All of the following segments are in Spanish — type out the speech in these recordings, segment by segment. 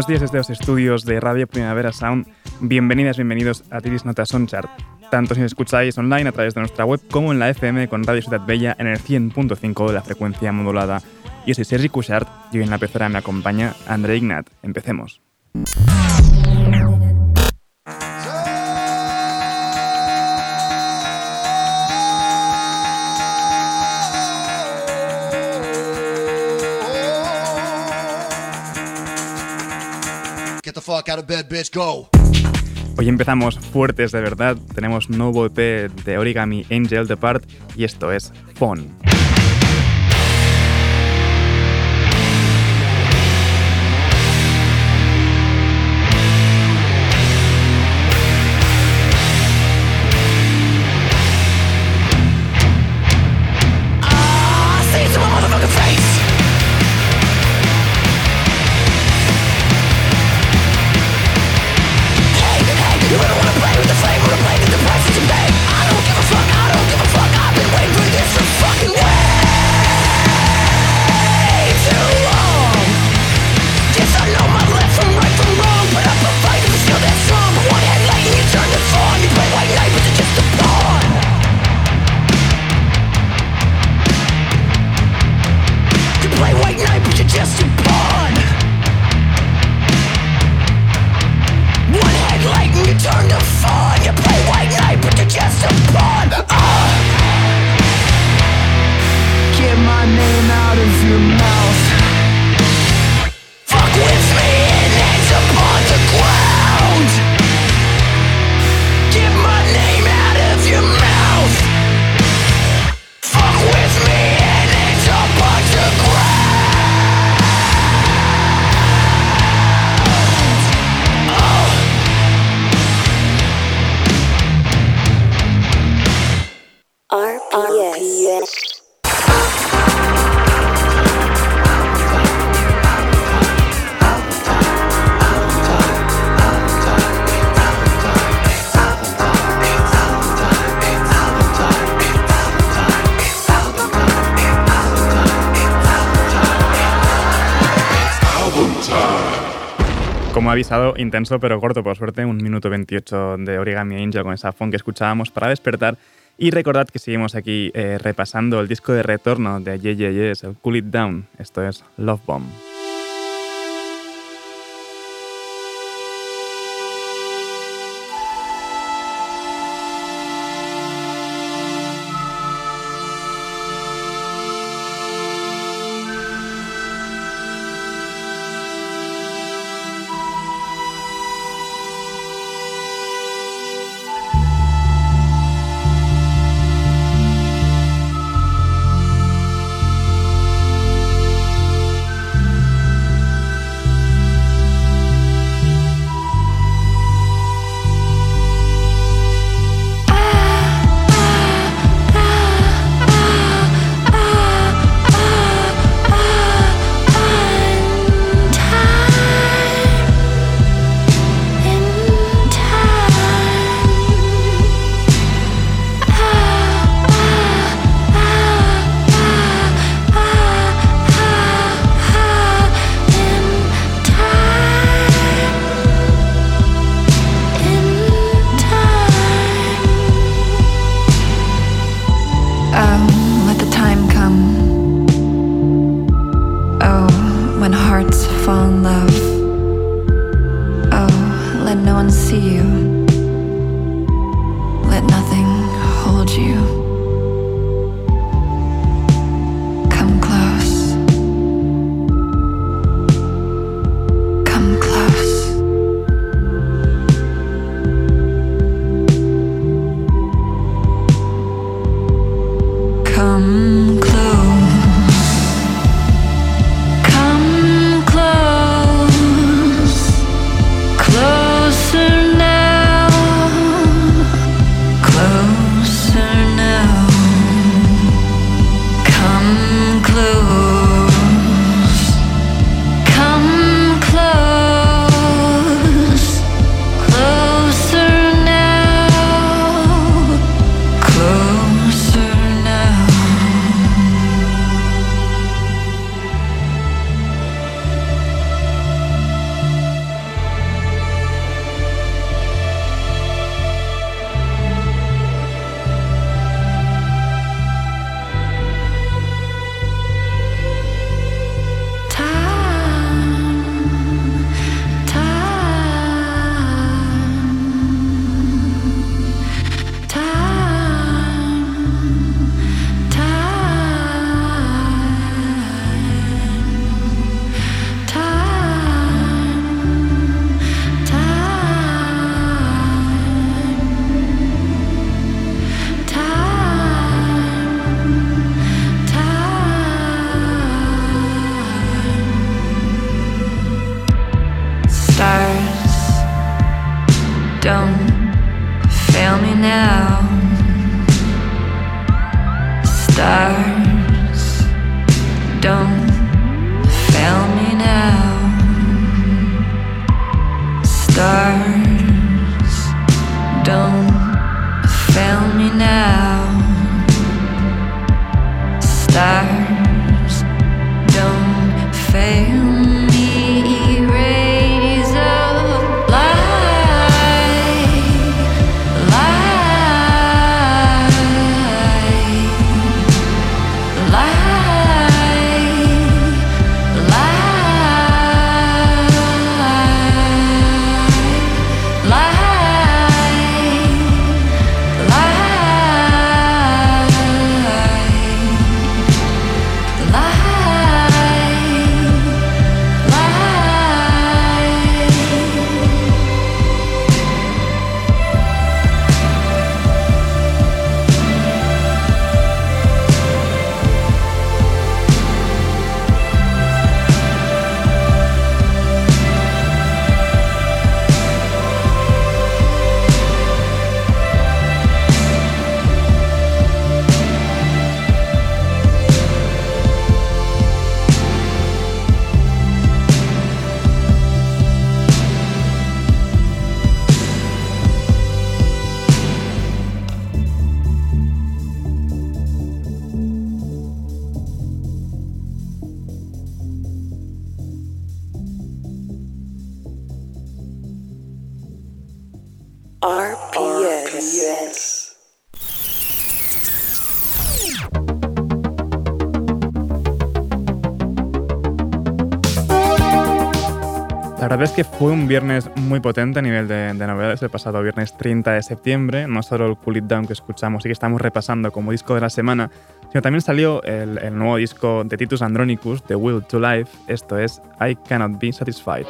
Buenos días desde los estudios de Radio Primavera Sound. Bienvenidas, bienvenidos a Tiris Nota Sonchart. Tanto si escucháis online a través de nuestra web como en la FM con Radio Ciudad Bella en el 100.5 de la frecuencia modulada. Yo soy Sergi Cushart y hoy en la pecera me acompaña André Ignat. Empecemos. Hoy empezamos fuertes de verdad. Tenemos nuevo EP de Origami Angel Depart y esto es Phone. Avisado, intenso pero corto, por suerte, un minuto 28 de Origami Angel con esa font que escuchábamos para despertar. Y recordad que seguimos aquí eh, repasando el disco de retorno de JJS, el Cool It Down. Esto es Love Bomb. Fue un viernes muy potente a nivel de, novedades. El pasado viernes 30 de septiembre, no solo el Cool It Down que escuchamos y que estamos repasando como disco de la semana, sino también salió el, nuevo disco de Titus Andronicus, The Will to Life. Esto es I Cannot Be Satisfied.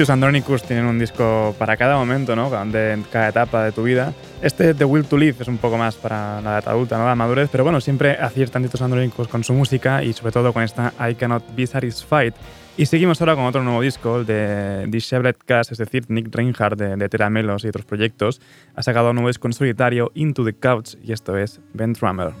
Titus Andronicus tienen un disco para cada momento, ¿no? De cada etapa de tu vida. Este, The Will to Live, es un poco más para la edad adulta, ¿no? La madurez, pero bueno, siempre aciertan Titus Andronicus con su música y sobre todo con esta I Cannot Be Satisfied. Y seguimos ahora con otro nuevo disco, el de Disheveled Cast, es decir, Nick Reinhardt de, de Teramelos y otros proyectos. Ha sacado un nuevo disco en solitario, Into the Couch, y esto es Ben Trummer.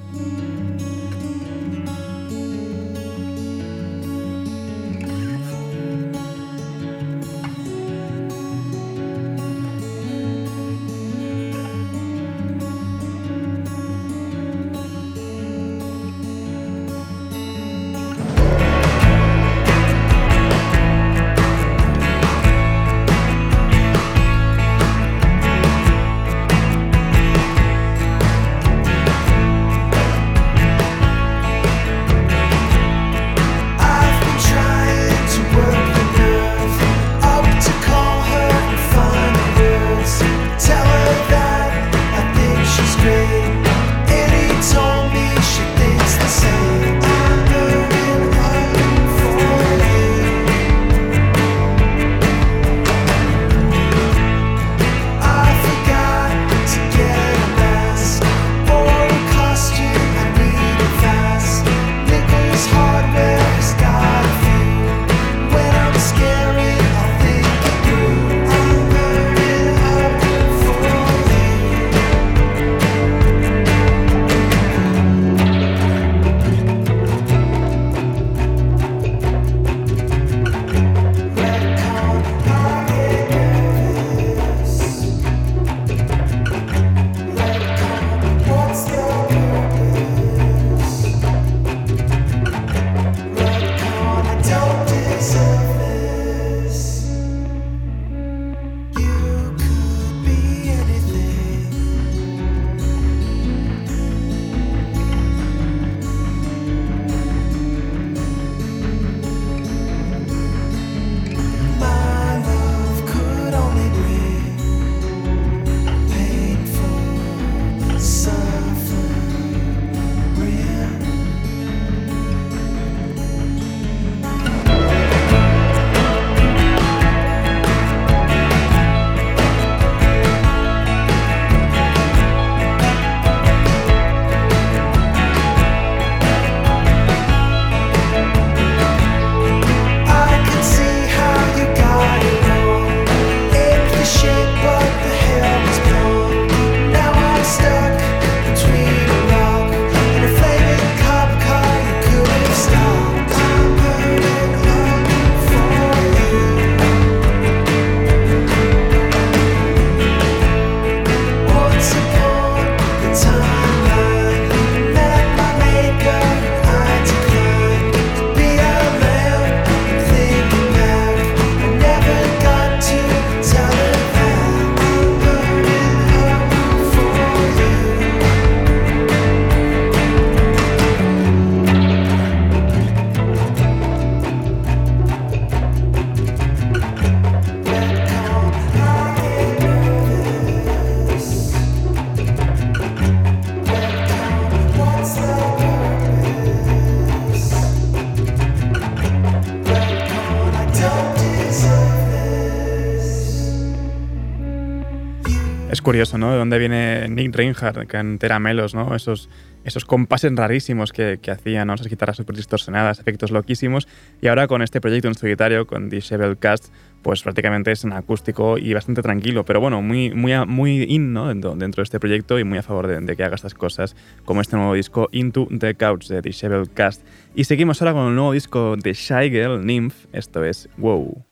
Curioso, ¿no? De dónde viene Nick Reinhardt con Teramelos, ¿no? Esos, esos compases rarísimos que, que hacía, ¿no? Esas guitarras súper distorsionadas, efectos loquísimos. Y ahora con este proyecto en solitario, con Dishevel Cast, pues prácticamente es un acústico y bastante tranquilo, pero bueno, muy, muy, muy in, ¿no? Dentro, de este proyecto y muy a favor de, que haga estas cosas, como este nuevo disco Into the Couch de Dishevel Cast. Y seguimos ahora con el nuevo disco de Shy Girl, Nymph, esto es Wow.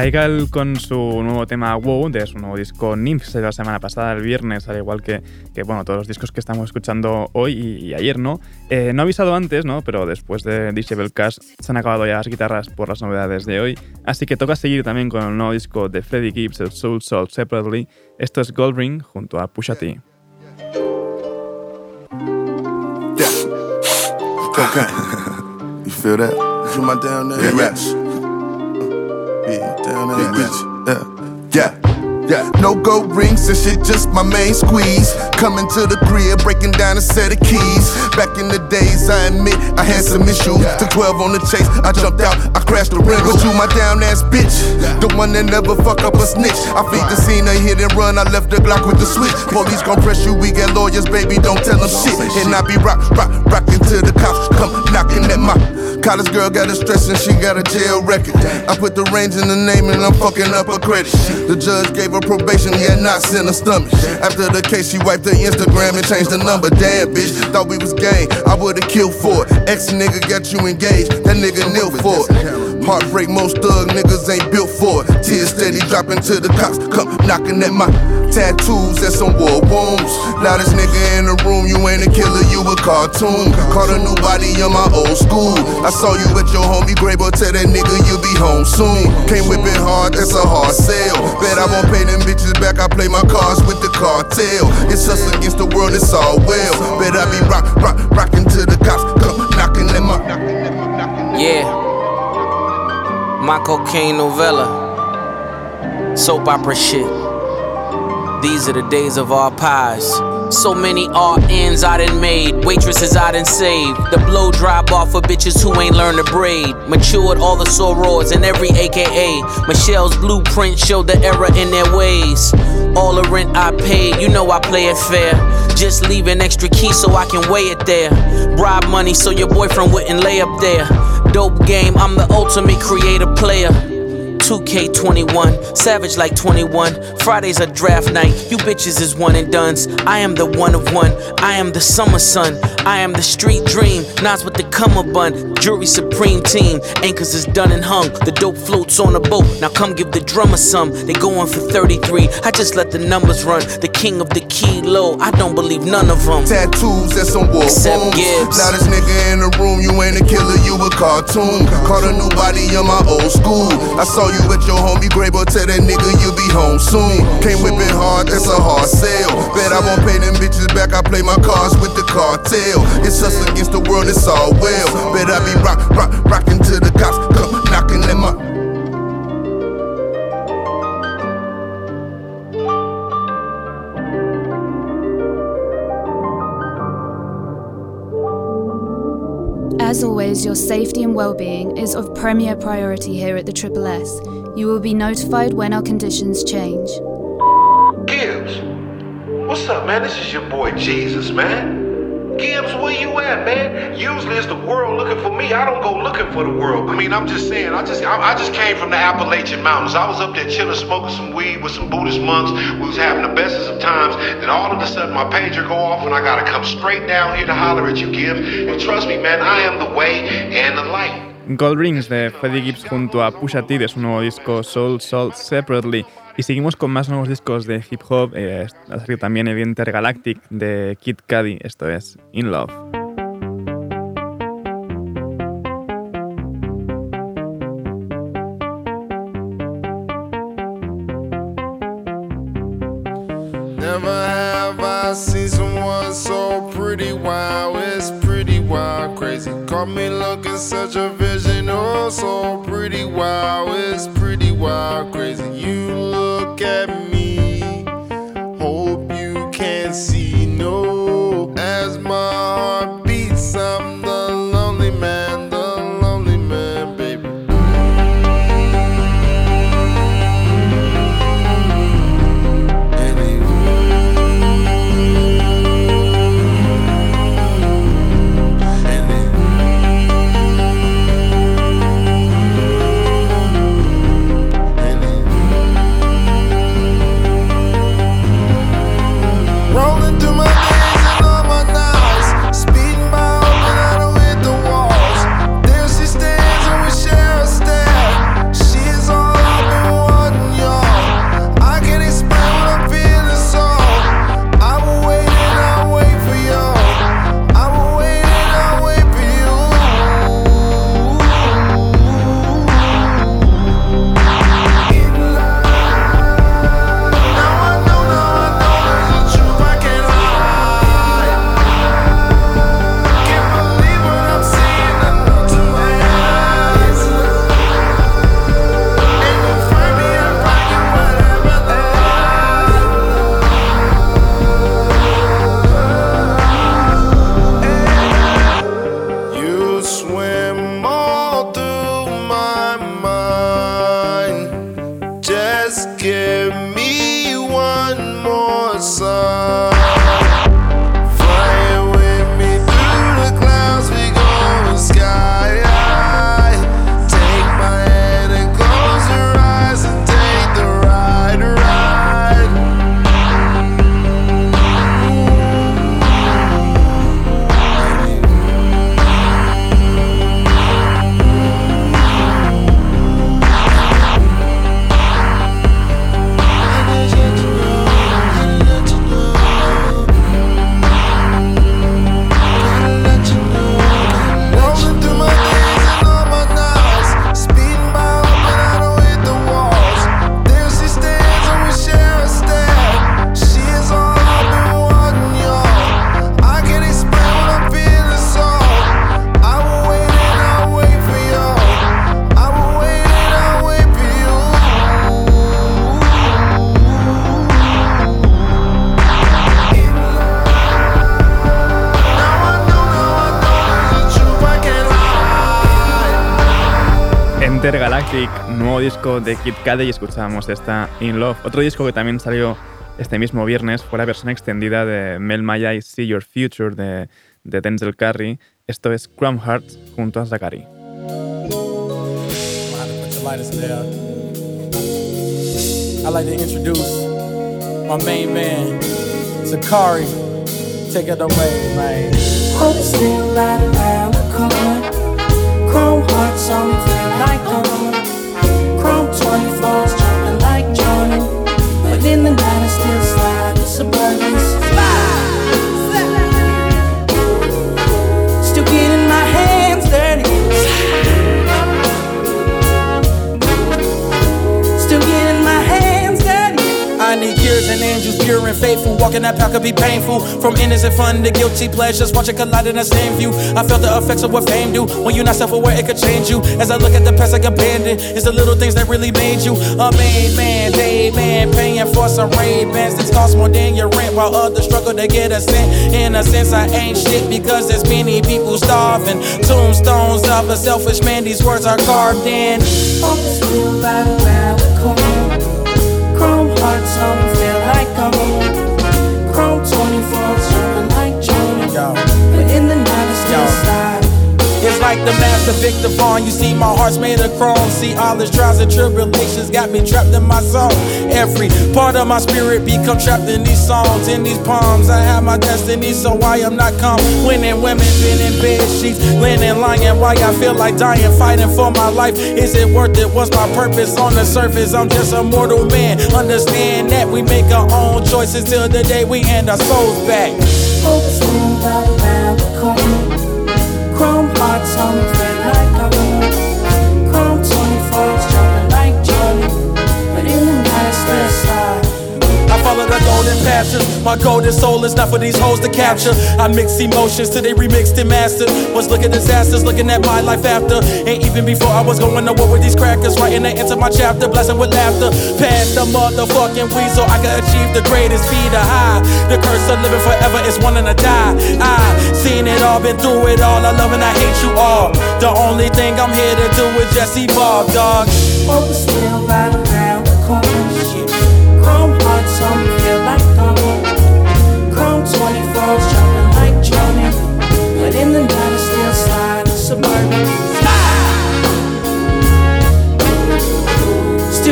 Shaigal con su nuevo tema WoW de su nuevo disco Nymphs de la semana pasada, el viernes, al igual que, que bueno, todos los discos que estamos escuchando hoy y, ayer, ¿no? Eh, no he avisado antes, ¿no? Pero después de Disable Cash se han acabado ya las guitarras por las novedades de hoy, así que toca seguir también con el nuevo disco de Freddie Gibbs, el Soul Soul Separately. Esto es Gold Ring junto a Pusha T. Okay. You feel that? You my? Yeah. Yeah, down there. Yeah. yeah. Yeah, no gold rings and shit, just my main squeeze. Coming to the crib, breaking down a set of keys. Back in the days, I admit I had some issues. Took 12 on the chase, I jumped out, I crashed the rim. But you my down ass bitch, the one that never fuck up a snitch. I feed the scene, a hit and run, I left the Glock with the switch. Police gon' press you, we got lawyers, baby, don't tell them shit. And I be rock, rock, rockin' to the cops, come knocking at my college girl got a stress and she got a jail record. I put the range in the name and I'm fucking up her credit. The judge gave her probation, yeah, not in her stomach. After the case, she wiped her Instagram and changed the number. Damn, bitch, thought we was gang. I would've killed for it. Ex nigga got you engaged, that nigga nil for it. Heartbreak, most thug niggas ain't built for it. Tears steady dropping to the cops, come knocking at my tattoos, that's some war wounds. Loudest nigga in the room, you ain't a killer, you a cartoon. Caught a new body in my old school. I saw you at your homie but tell that nigga you be home soon. Can't whip it hard, that's a hard sale. Bet I won't pay them bitches back, I play my cards with the cartel. It's us against the world, it's all well. Bet I be rock, rock, rocking cocaine novella. Soap opera shit. These are the days of our pies. So many RNs I done made, waitresses I done saved. The blow drop off for bitches who ain't learned to braid. Matured all the sorors in every AKA. Michelle's blueprint showed the error in their ways. All the rent I paid, you know I play it fair. Just leave an extra key so I can weigh it there. Bribe money so your boyfriend wouldn't lay up there. Dope game, I'm the ultimate creative player. 2K21, savage like 21. Fridays are draft night, you bitches is one and duns. I am the one of one, I am the summer sun, I am the street dream. Nas with the come bun, jury supreme team. Anchors is done and hung, the dope floats on a boat. Now come give the drummer some, they going for 33. I just let the numbers run, the king of the kilo. I don't believe none of them. Tattoos, that's some war Except wounds. Gibbs. Loudest nigga in the room, you ain't a killer, you a cartoon. Caught a new body in my old school. I saw you at your homie grave, but tell that nigga you'll be home soon. Can't whip it hard, that's a hard sale. Bet I won't pay them bitches back, I play my cards with the cartel. It's us against the world, it's all well. Bet I be rock, rock, rocking to the cops, come knocking them up. As always, your safety and well-being is of premier priority here at the Triple S. You will be notified when our conditions change. Gibbs, what's up, man? This is your boy Jesus, man. Gibbs, where you at, man? Usually it's the world looking for me. I don't go looking for the world. I mean, I'm just saying. I just, I, I just came from the Appalachian Mountains. I was up there chilling, smoking some weed with some Buddhist monks. We was having the bestest of times. Then all of a sudden, my pager go off, and I gotta come straight down here to holler at you, Gibbs. And trust me, man, I am the way and the light. Gold Rings de Freddie Gibbs junto a Pusha T de su nuevo disco Soul Sold Separately. Y seguimos con más nuevos discos de hip hop. Eh, ha salido también el Intergalactic de Kid Cudi, esto es In Love. Caught me looking such a vision. Oh, so pretty. Wow, it's pretty wild, crazy. You look at me. Nuevo disco de Kid Cudi y escuchábamos esta In Love. Otro disco que también salió este mismo viernes fue la versión extendida de Mel Maya y See Your Future de, de Denzel Curry. Esto es Crumb Hearts junto a Zachary. I'd like to introduce my main man, Zakari. Take it away, man. Still right around the corner. Chrome hearts on like Walking that path could be painful. From innocent fun to guilty pleasures, watch watching collide in the same view. I felt the effects of what fame do. When you're not self-aware, it could change you. As I look at the past like abandoned, it's the little things that really made you a made man, day man, paying for some rain bands that cost more than your rent, while others struggle to get a cent. In a sense, I ain't shit because there's many people starving. Tombstones of a selfish man, these words are carved in. It. Chrome hearts on me feel like. Chrome 24. Yo like the master Victor Vaughn. You see, my heart's made of chrome. See, all his trials and tribulations got me trapped in my soul. Every part of my spirit become trapped in these songs, in these poems. I have my destiny, so I am not come. Winning women, been in bed sheets, linen, lying. Why I feel like dying, fighting for my life. Is it worth it? What's my purpose on the surface? I'm just a mortal man. Understand that we make our own choices till the day we end our souls back. Golden. My golden soul is not for these hoes to capture. I mix emotions till they remixed and mastered. Was looking disasters, looking at my life after. And even before I was going to war with these crackers, writing the end of my chapter, blessing with laughter. Past the motherfucking weasel, I could achieve the greatest feat of high. The curse of living forever is wanting to die. I seen it all, been through it all. I love and I hate you all. The only thing I'm here to do is just evolve, dog. Focus still right around the corner. Like I want. Chrome 24s jumping like Jordan. But in the I slide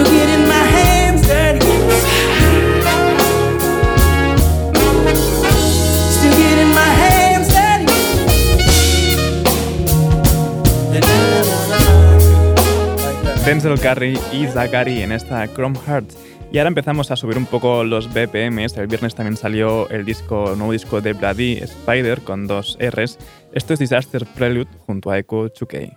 getting my hands my hands. Denzel Curry y Zachary en esta Chrome Hearts. Y ahora empezamos a subir un poco los BPMs. El viernes también salió el disco, nuevo disco de Bloody Spider con dos Rs. Esto es Disaster Prelude junto a Echo 2K.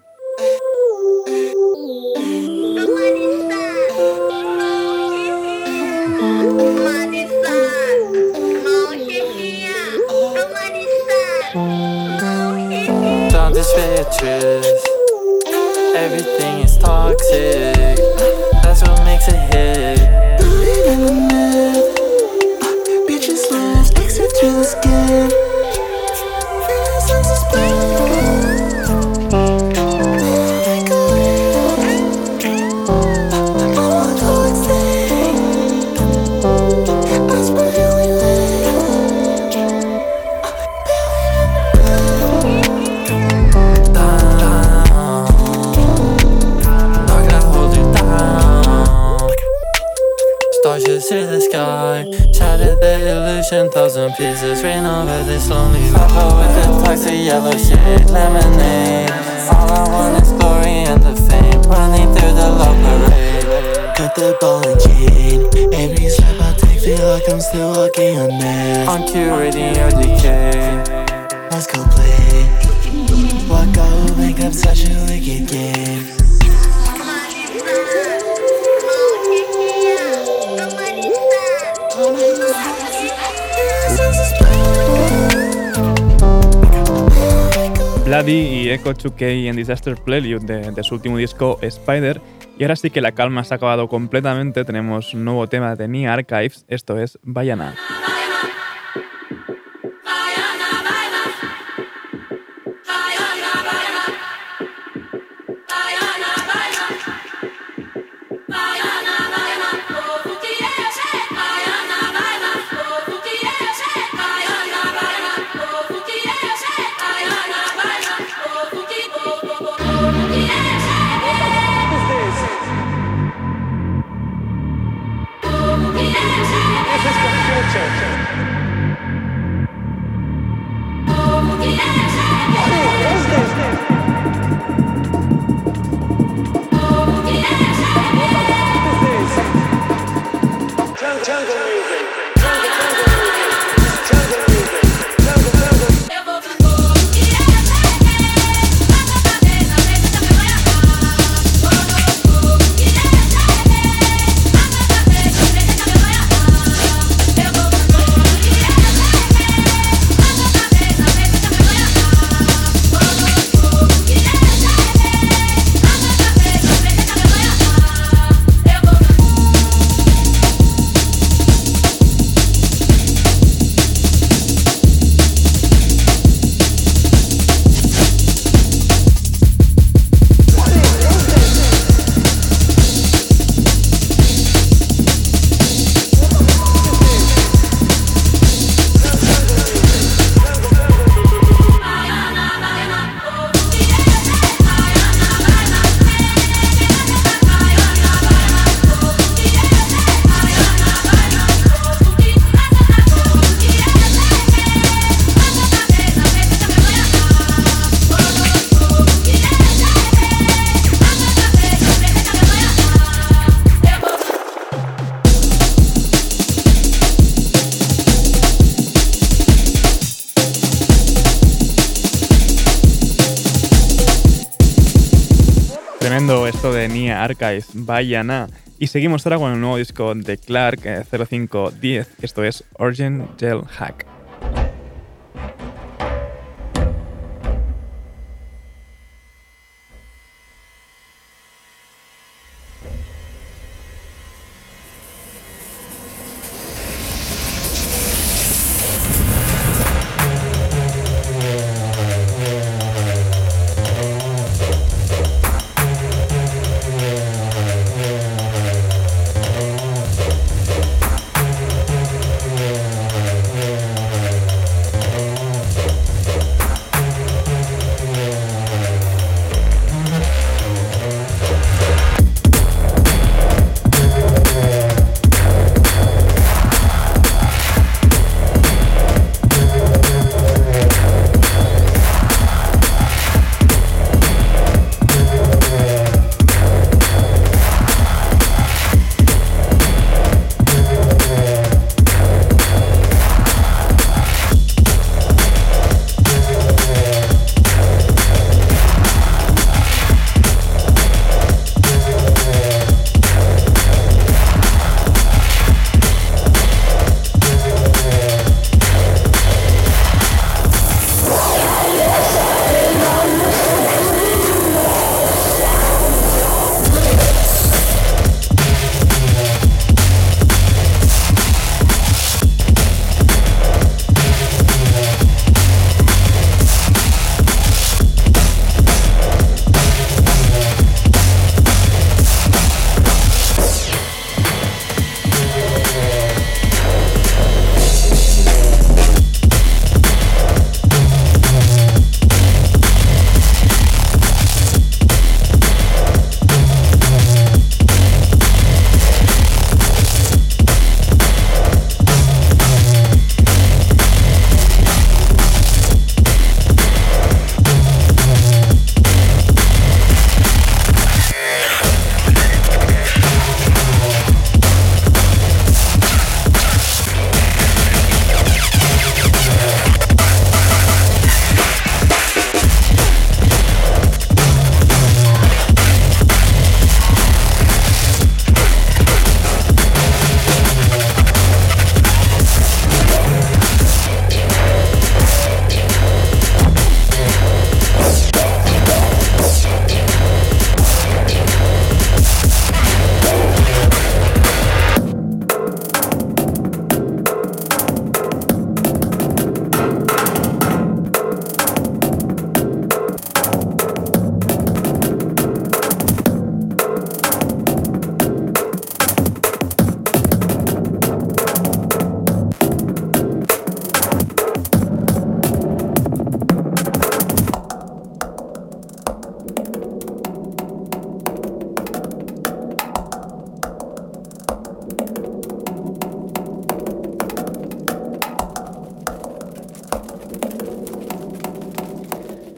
Dans this waitress Everything is toxic That's what makes it hit feeling it. Bitches last, exit through the skin. The illusion Thousand pieces rain over this lonely Papa with the toxic yellow shade Lemonade All I want is glory and the fame Running through the love parade Cut the ball and chain. Every step I take feel like I'm still walking on air. I'm curating your decay Let's go play. Walk out, make up such a Bloody y Echo 2K en Disaster Prelude de, de su último disco Spider. Y ahora sí que la calma se ha acabado completamente. Tenemos un nuevo tema de Nia Archives. Esto es Bayana. Archives Bayana. Y seguimos ahora con el nuevo disco de Clark, eh, 0510. Esto es Origin Gel Hack.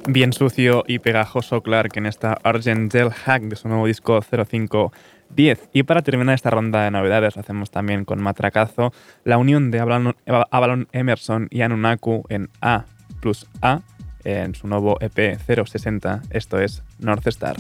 Bien sucio y pegajoso Clark en esta Argent Gel Hack de su nuevo disco 0510. Y para terminar esta ronda de novedades, hacemos también con Matracazo la unión de Avalon, Emerson y Anunaku en A plus A en su nuevo EP 060. Esto es North Star.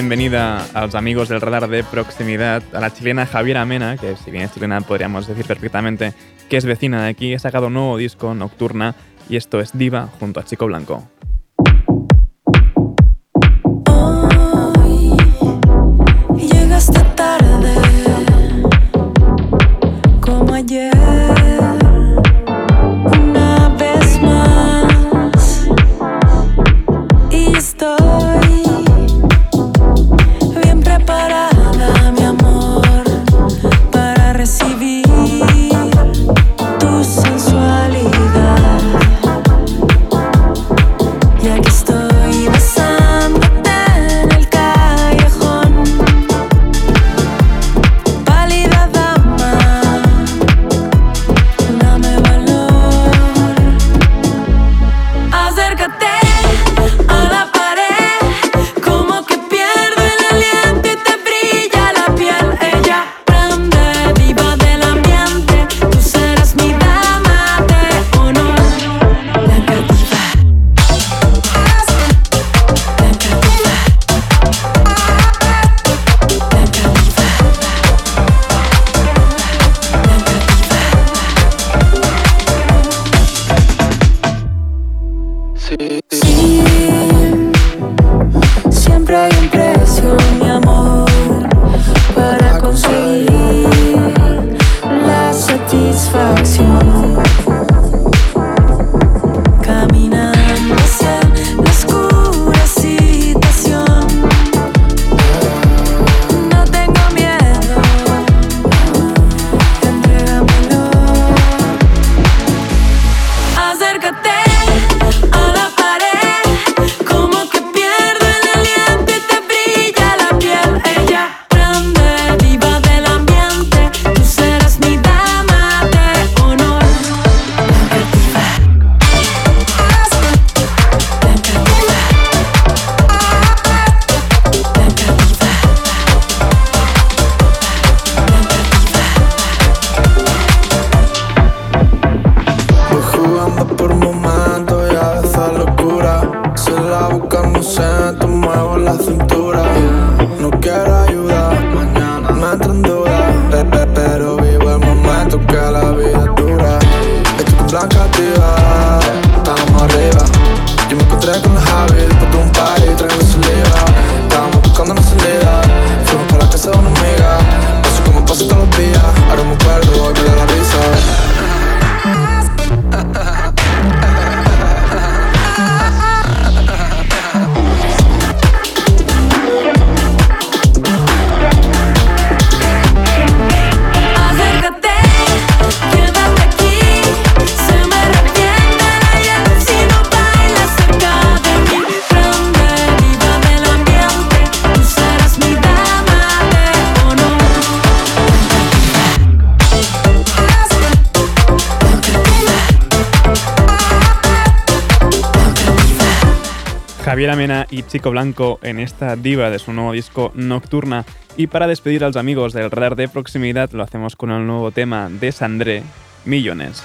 bienvenida a los amigos del radar de proximidad, a la chilena Javiera Mena, que si bien es chilena podríamos decir perfectamente que es vecina de aquí, ha sacado un nuevo disco, Nocturna, y esto es Diva junto a Chico Blanco. Javier Amena y Chico Blanco en esta diva de su nuevo disco Nocturna. Y para despedir a los amigos del radar de proximidad lo hacemos con el nuevo tema de Sandré, Millones.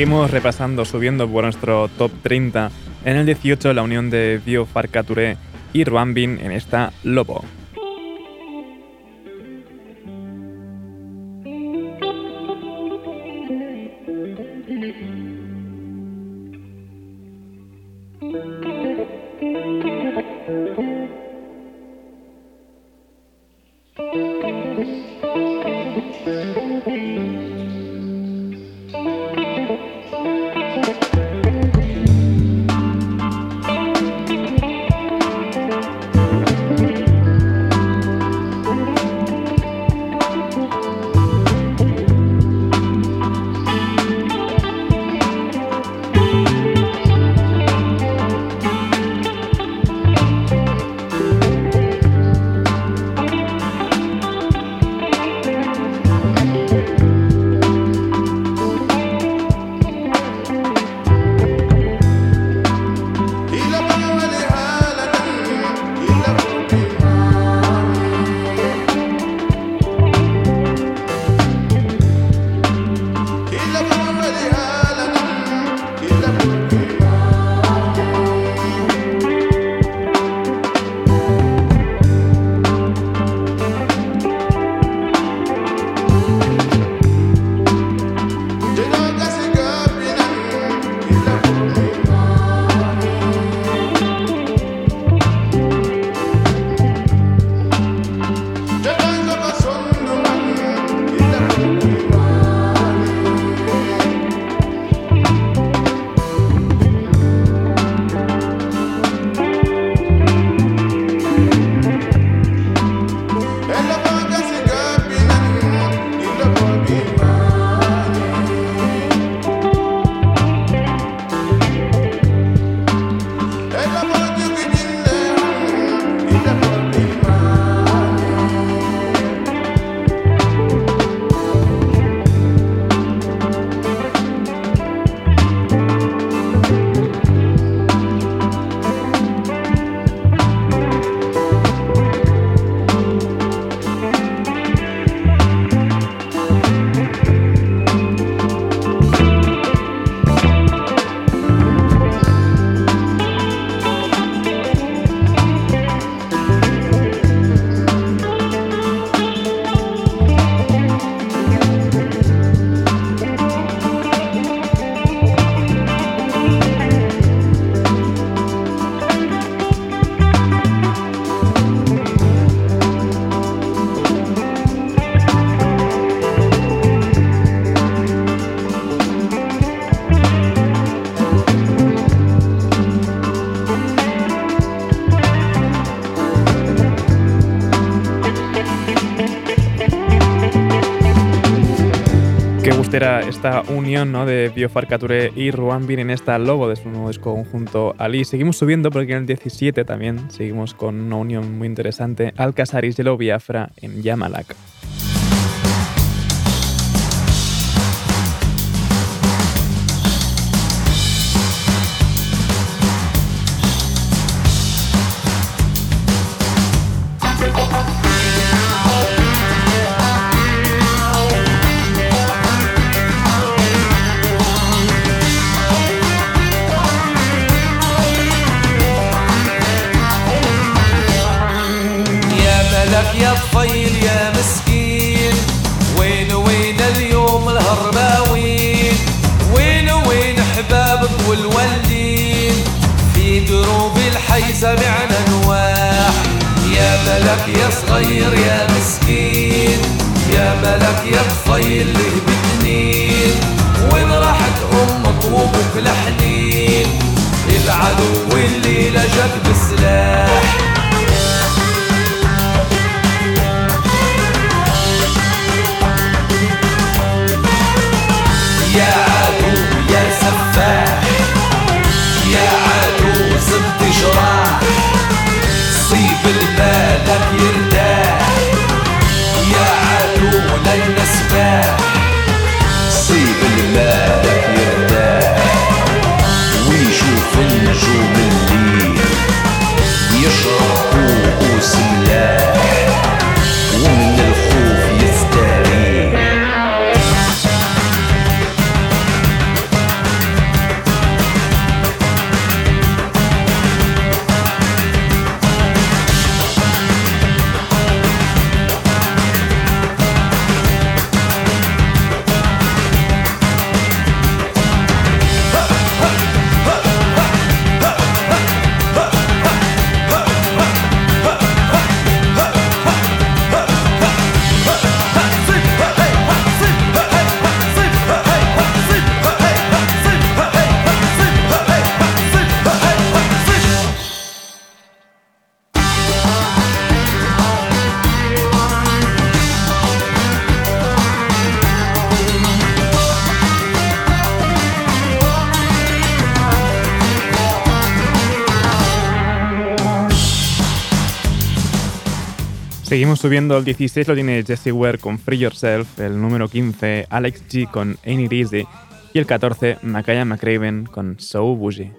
Seguimos repasando, subiendo por nuestro top 30. En el 18, la unión de Bio Farcature y Ruambin en esta Lobo. Esta unión ¿no? de Biofarcature y Ruambin en esta logo de su nuevo disco conjunto Ali. Seguimos subiendo porque en el 17 también seguimos con una unión muy interesante. Alcasaris y Biafra en Yamalak. Seguimos subiendo el 16 lo tiene Jesse Ware con Free Yourself, el número 15 Alex G con Ain't It Easy y el 14 Makaya McRaven con So Bougie.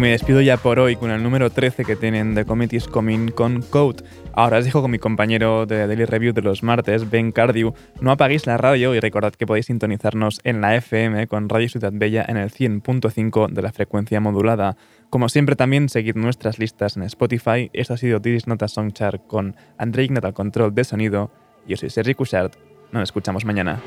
Me despido ya por hoy con el número 13 que tienen The Committee's Coming con Code. Ahora os dejo con mi compañero de Daily Review de los martes, Ben Cardew. No apaguéis la radio y recordad que podéis sintonizarnos en la FM con Radio Ciudad Bella en el 100.5 de la frecuencia modulada. Como siempre también seguid nuestras listas en Spotify. Esto ha sido Didis Nota Songchart con André Ignat al control de sonido. Yo soy Sergi Cushart. Nos escuchamos mañana.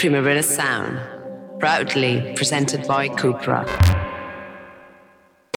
Primavera Sound, proudly presented by Cupra.